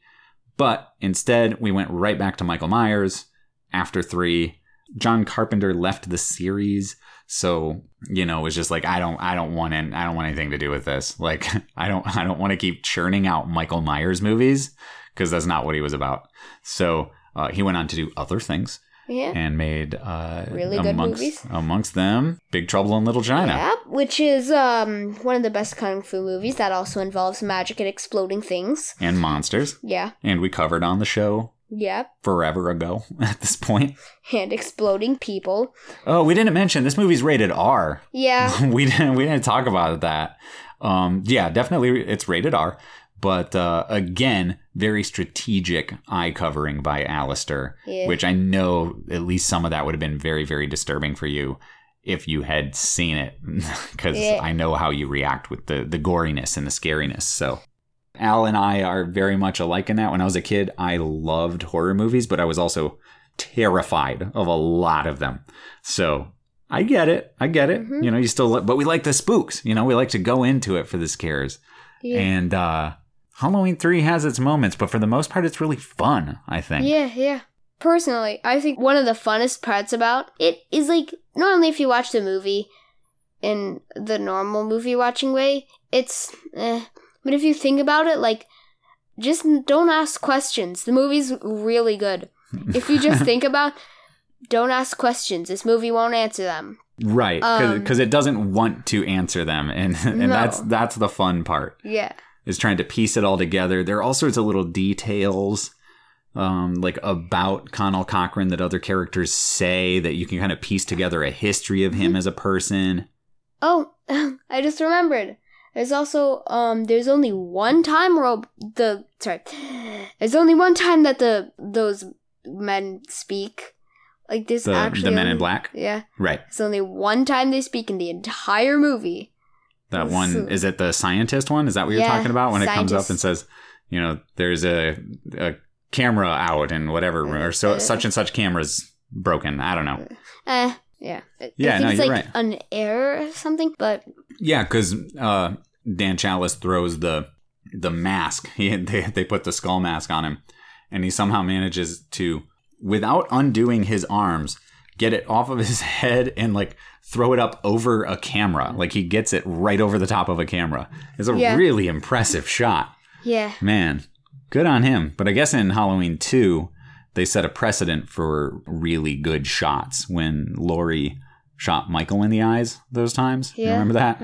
but instead we went right back to Michael Myers after three. John Carpenter left the series, so you know it was just like I don't, I don't want in, I don't want anything to do with this. Like I don't, I don't want to keep churning out Michael Myers movies because that's not what he was about. So uh, he went on to do other things Yeah. and made uh, Really good amongst, movies. Amongst them, Big Trouble in Little China. Yep, which is um one of the best kung fu movies that also involves magic and exploding things. And monsters, Yeah. and we covered on the show Yep. forever ago. At this point. point, And exploding people. oh, we didn't mention this movie's rated R. Yeah. we didn't we didn't talk about that. Um, yeah, definitely it's rated R. But uh, again, very strategic eye covering by Alistair, Yeah. which I know at least some of that would have been very, very disturbing for you if you had seen it, because Yeah. I know how you react with the the goriness and the scariness. So. Al and I are very much alike in that. When I was a kid, I loved horror movies, but I was also terrified of a lot of them. So I get it. I get it. Mhm. You know, you still, li- but we like the spooks. You know, we like to go into it for the scares. Yeah. And uh Halloween 3 has its moments, but for the most part, it's really fun, I think. Yeah, yeah. Personally, I think one of the funnest parts about it is like normally if you watch the movie, in the normal movie watching way, it's eh. But if you think about it, like, just don't ask questions. The movie's really good. If you just think about, don't ask questions. This movie won't answer them. Right, Um, because it doesn't want to answer them, and and No. that's that's the fun part Yeah. Is trying to piece it all together. There are all sorts of little details, um, like about Conal Cochran that other characters say that you can kind of piece together a history of Mm-hmm. him as a person. Oh, I just remembered. There's also um there's only one time Rob the sorry. There's only one time that the those men speak. Like this The actually the Men in Black, Yeah. right? It's only one time they speak in the entire movie. That one is it the scientist one? Is that what you're Yeah, talking about when it comes up and says, you know, there's a a camera out and whatever, or so Uh, such and such camera's broken. I don't know. Eh, yeah. Yeah, no, it's you're like right. an error or something, but Yeah, because uh, Dan Challis throws the the mask. He they they put the skull mask on him, and he somehow manages to, without undoing his arms, get it off of his head and like throw it up over a camera. Like he gets it right over the top of a camera. It's a Yeah. really impressive shot. yeah. Man, good on him. But I guess in Halloween 2, they set a precedent for really good shots when Laurie shot Michael in the eyes those times. You remember that?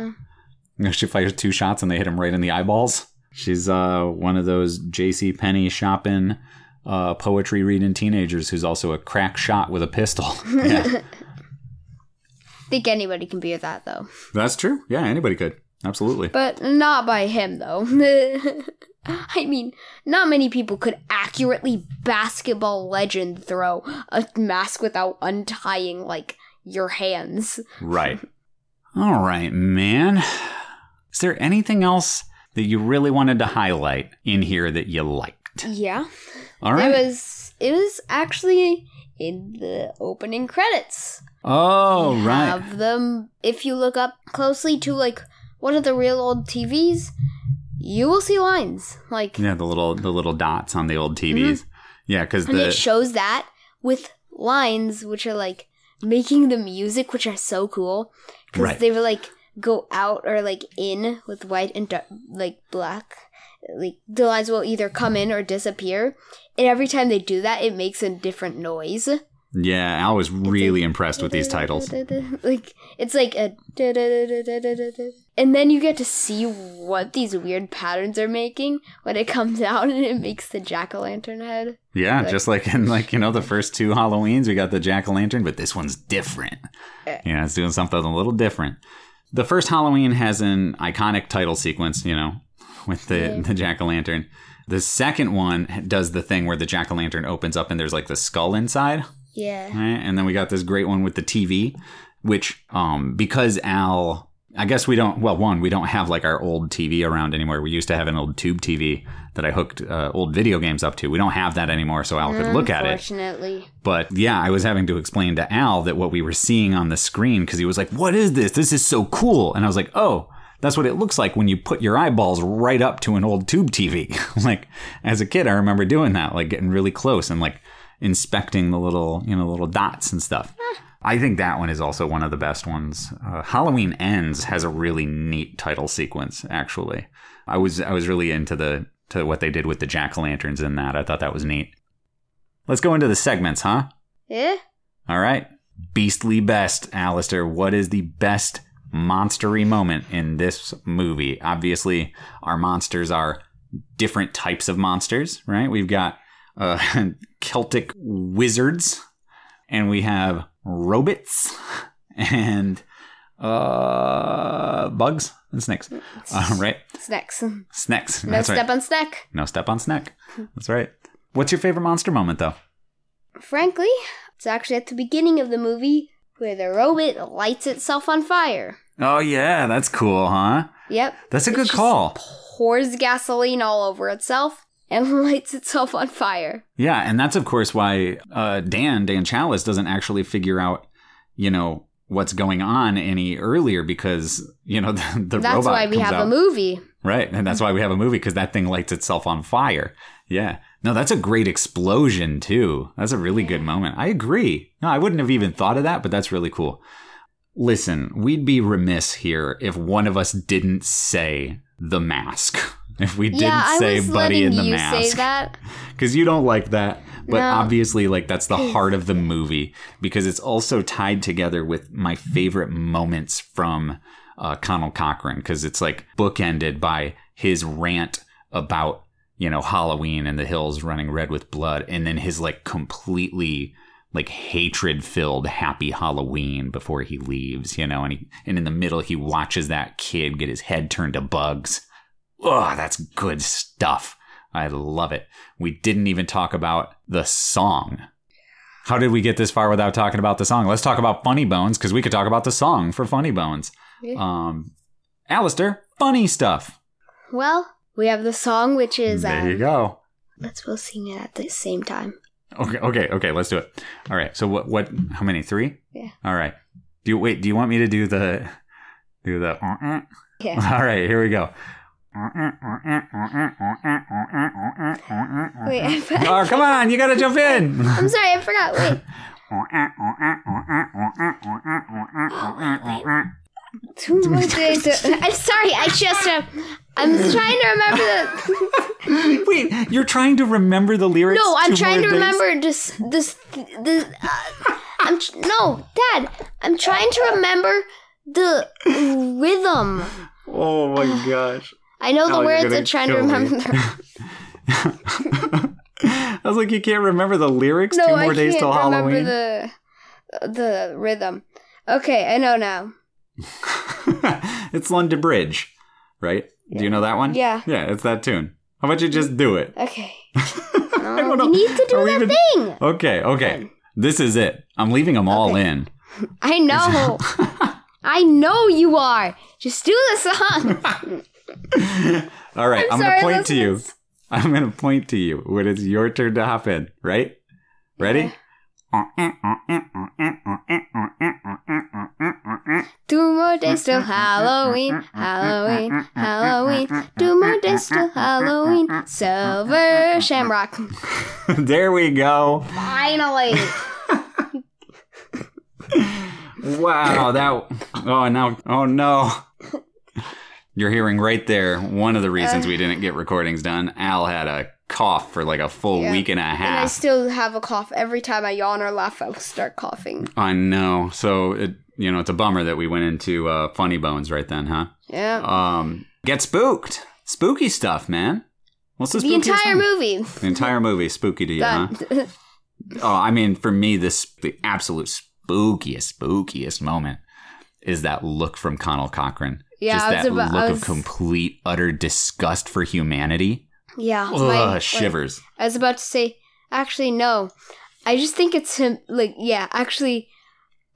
Yeah. She fires two shots and they hit him right in the eyeballs. She's uh, one of those J.C. Penney shopping, uh, poetry reading teenagers who's also a crack shot with a pistol. yeah, think anybody can be that though. that's true. Yeah, anybody could. Absolutely. But not by him, though. I mean, not many people could accurately basketball legend throw a mask without untying, like, your hands. Right. All right, man. Is there anything else that you really wanted to highlight in here that you liked? Yeah. All right. There was, it was actually in the opening credits. oh, You right. Have them, if you look up closely to, like, one of the real old TVs, you will see lines. Like, Yeah, the little the little dots on the old TVs. Yeah, because Mm-hmm. and the it shows that with lines which are like making the music which are so cool because Right. they will like go out or like in with white and dark, like black like the lines will either come in or disappear and every time they do that it makes a different noise yeah, Al was really impressed with these titles. like it's like a and then you get to see what these weird patterns are making when it comes out and it makes the jack-o'-lantern head Yeah, just like in like you know the first two Halloweens, we got the jack o' lantern, but this one's different. Eh. Yeah, it's doing something a little different. The first Halloween has an iconic title sequence, you know, with the Yeah. the jack o' lantern. The second one does the thing where the jack o' lantern opens up and there's like the skull inside. yeah Right? And then we got this great one with the TV, which um because Al I guess we don't well one we don't have like our old TV around anymore. We used to have an old tube TV that I hooked uh, old video games up to. We don't have that anymore so Al could look at it. Unfortunately. But yeah, I was having to explain to Al that what we were seeing on the screen because he was like, "What is this? This is so cool." And I was like, "Oh, that's what it looks like when you put your eyeballs right up to an old tube TV." like as a kid, I remember doing that, like getting really close and like inspecting the little, you know, little dots and stuff. I think that one is also one of the best ones. Uh, Halloween Ends has a really neat title sequence. Actually, I was I was really into the to what they did with the jack o' lanterns in that. I thought that was neat. Let's go into the segments, huh? Yeah? All right. Beastly best, Alistair. What is the best monstery moment in this movie? Obviously, our monsters are different types of monsters, right? We've got uh, Celtic wizards, and we have robots, and uh, bugs and snakes. Uh, right? Snacks. Snacks. No That's step right. on snack. no step on snack. That's right. What's your favorite monster moment, though? Frankly, it's actually at the beginning of the movie where the robot lights itself on fire. Oh, yeah. That's cool, huh? Yep. That's a It good just call. Pours gasoline all over itself and lights itself on fire. Yeah, and that's of course why uh, Dan Dan Challis doesn't actually figure out, you know, what's going on any earlier because you know the, the That's robot why we have out. a movie. right, and that's why we have a movie because that thing lights itself on fire. Yeah, no, that's a great explosion too. That's a really good moment. I agree. No, I wouldn't have even thought of that, but that's really cool. Listen, we'd be remiss here if one of us didn't say the mask. If we didn't yeah, say Buddy in the you mask. because you don't like that but No. obviously like that's the heart of the movie because it's also tied together with my favorite moments from uh, conal cochran because it's like bookended by his rant about you know halloween and the hills running red with blood and then his like completely like hatred filled happy halloween before he leaves you know and he and in the middle he watches that kid get his head turned to bugs oh that's good stuff I love it. We didn't even talk about the song. How did we get this far without talking about the song? Let's talk about Funny Bones because we could talk about the song for Funny Bones. Yeah. Um, Alistair, funny stuff. Well, we have the song, which is. there Um, you go. Let's both sing it at the same time. Okay, okay, okay. Let's do it. All right. So what? What? How many? Three. Yeah. All right. Do you wait? Do you want me to do the do the? Yeah. All right. Here we go. Wait, Oh, come on! You gotta jump in. I'm sorry, I forgot. Wait. Two more days. I'm sorry. I just. Uh, I'm trying to remember the. Wait, you're trying to remember the lyrics? No, I'm Two trying to Days? remember this. This. This. Uh, I'm tr- no, Dad. I'm trying to remember the rhythm. Oh my gosh. I know the Oh, words. I'm trying to remember. The, I was like, you can't remember the lyrics? no, Two I more days can't till Halloween. the the rhythm. Okay, I know now. it's London Bridge, right? Do you know that one? Yeah. Yeah, it's that tune. How about you just do it? Okay. I don't um, know. you need to do Are we the even- thing. Okay, okay. This is it. I'm leaving them all Okay. in. I know. I know you are. Just do the song. All right, I'm, I'm gonna point to you. I'm going to point to you when it's your turn to hop in, right? Ready? Two more days till Halloween, Halloween, Halloween. Two more days till Halloween. Silver Shamrock. there we go. Finally. Wow, that. Oh, now. Oh, no. You're hearing right there one of the reasons we didn't get recordings done. Al had a cough for like a full Yeah. week and a And I still have a cough. Every time I yawn or laugh, I will start coughing. I know. So, it, you know, it's a bummer that we went into uh, Funny Bones right then, huh? Yeah. Um, get spooked. Spooky stuff, man. What's the, the entire thing? movie. The entire movie spooky to you, huh? Oh, I mean, for me, this the absolute spookiest, spookiest moment is that look from Conal Cochran. Yeah, Just that about- look was- of complete, utter disgust for humanity. Yeah. Ugh, my- like, shivers. I was about to say, actually, no. I just think it's him. Like, yeah, actually,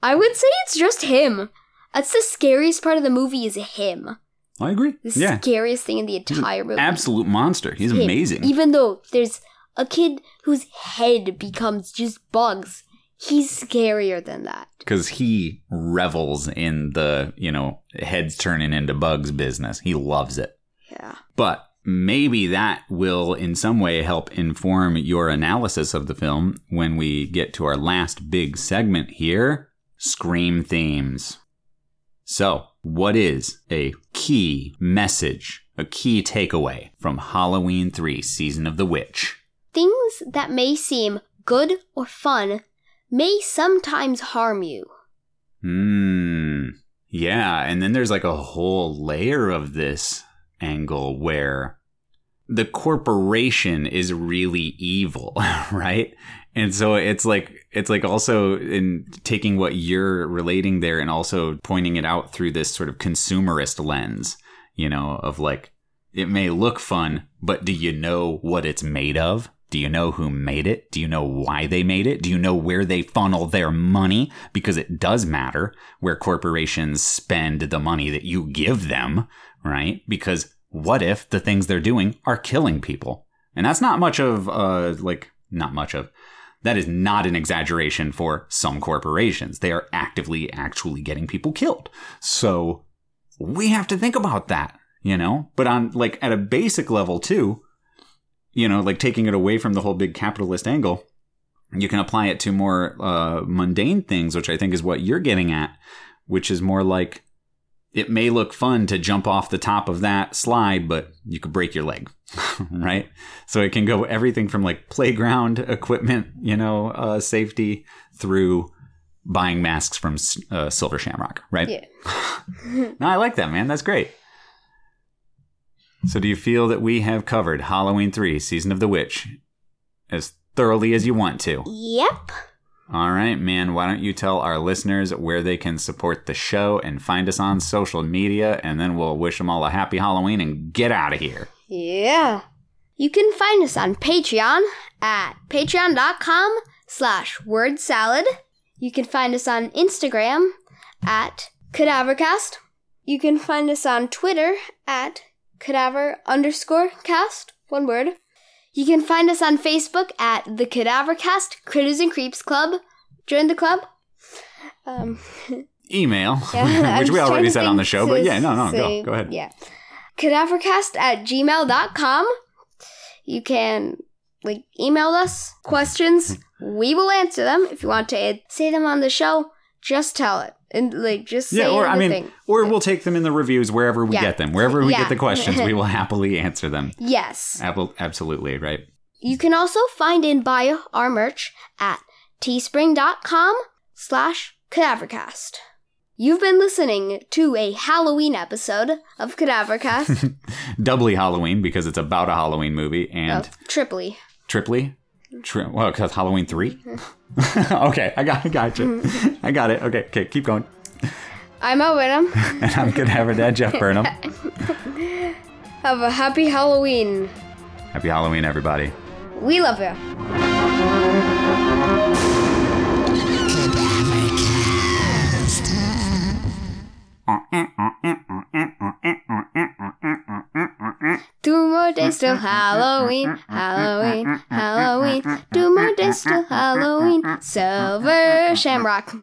I would say it's just him. That's the scariest part of the movie is him. I agree. The yeah, scariest thing in the He's an entire movie. absolute monster. He's Him. amazing. Even though there's a kid whose head becomes just bugs, he's scarier than that. because he revels in the you know heads turning into bugs business. He loves it. Yeah. But maybe that will in some way help inform your analysis of the film when we get to our last big segment here Scream themes. So, what is a key message, a key takeaway from Halloween 3 Season of the Witch? Things that may seem good or fun may sometimes harm you. Hmm. Yeah, and then there's like a whole layer of this angle where the corporation is really evil, right? And so it's like it's like also in taking what you're relating there and also pointing it out through this sort of consumerist lens, you know, of like it may look fun, but do you know what it's made of? Do you know who made it? Do you know why they made it? Do you know where they funnel their money? Because it does matter where corporations spend the money that you give them, right? Because what if the things they're doing are killing people? And that's not much of, uh, like, not much of. That is not an exaggeration for some corporations. They are actively actually getting people killed. So we have to think about that, you know? But on, like, at a basic level, too, you know, like taking it away from the whole big capitalist angle, you can apply it to more uh, mundane things, which I think is what you're getting at, which is more like it may look fun to jump off the top of that slide, but you could break your leg, right? So it can go everything from like playground equipment, you know, uh, safety through buying masks from uh, Silver Shamrock, right? Yeah. no, I like that, man. That's great. So, do you feel that we have covered Halloween 3 Season of the Witch as thoroughly as you want to? Yep. All right, man. Why don't you tell our listeners where they can support the show and find us on social media, and then we'll wish them all a happy Halloween and get out of here. Yeah. You can find us on Patreon at patreon.com slash word salad. You can find us on Instagram at cadavercast. You can find us on Twitter at cadaver underscore cast, one word. You can find us on Facebook at the Cadavercast Critters and Creeps Club. Join the club. Um, Email, yeah, which we already said on the show, but yeah, no, no, say- go, go ahead. Yeah. Cadavercast at gmail.com. You can like email us questions. we will answer them. If you want to say them on the show, just tell it. And like just say Yeah, or I mean, thing. or we'll take them in the reviews wherever we Yeah. get them. Wherever we Yeah. get the questions, we will happily answer them. Yes. Ab- Absolutely, right? You can also find and buy our merch at teespring.com slash cadavercast. You've been listening to a Halloween episode of Cadavercast. Doubly Halloween because it's about a Halloween movie, and of Triply. triply. Tri- well, because Halloween 3? okay, I got, I got you. I got it. Okay, okay, keep going. I'm Mo Winham. And I'm good to have her dad, Jeff Burnham. Have a happy Halloween. Happy Halloween, everybody. We love you. Two more days till Halloween, Halloween, Halloween. Two more days till Halloween. Silver Shamrock.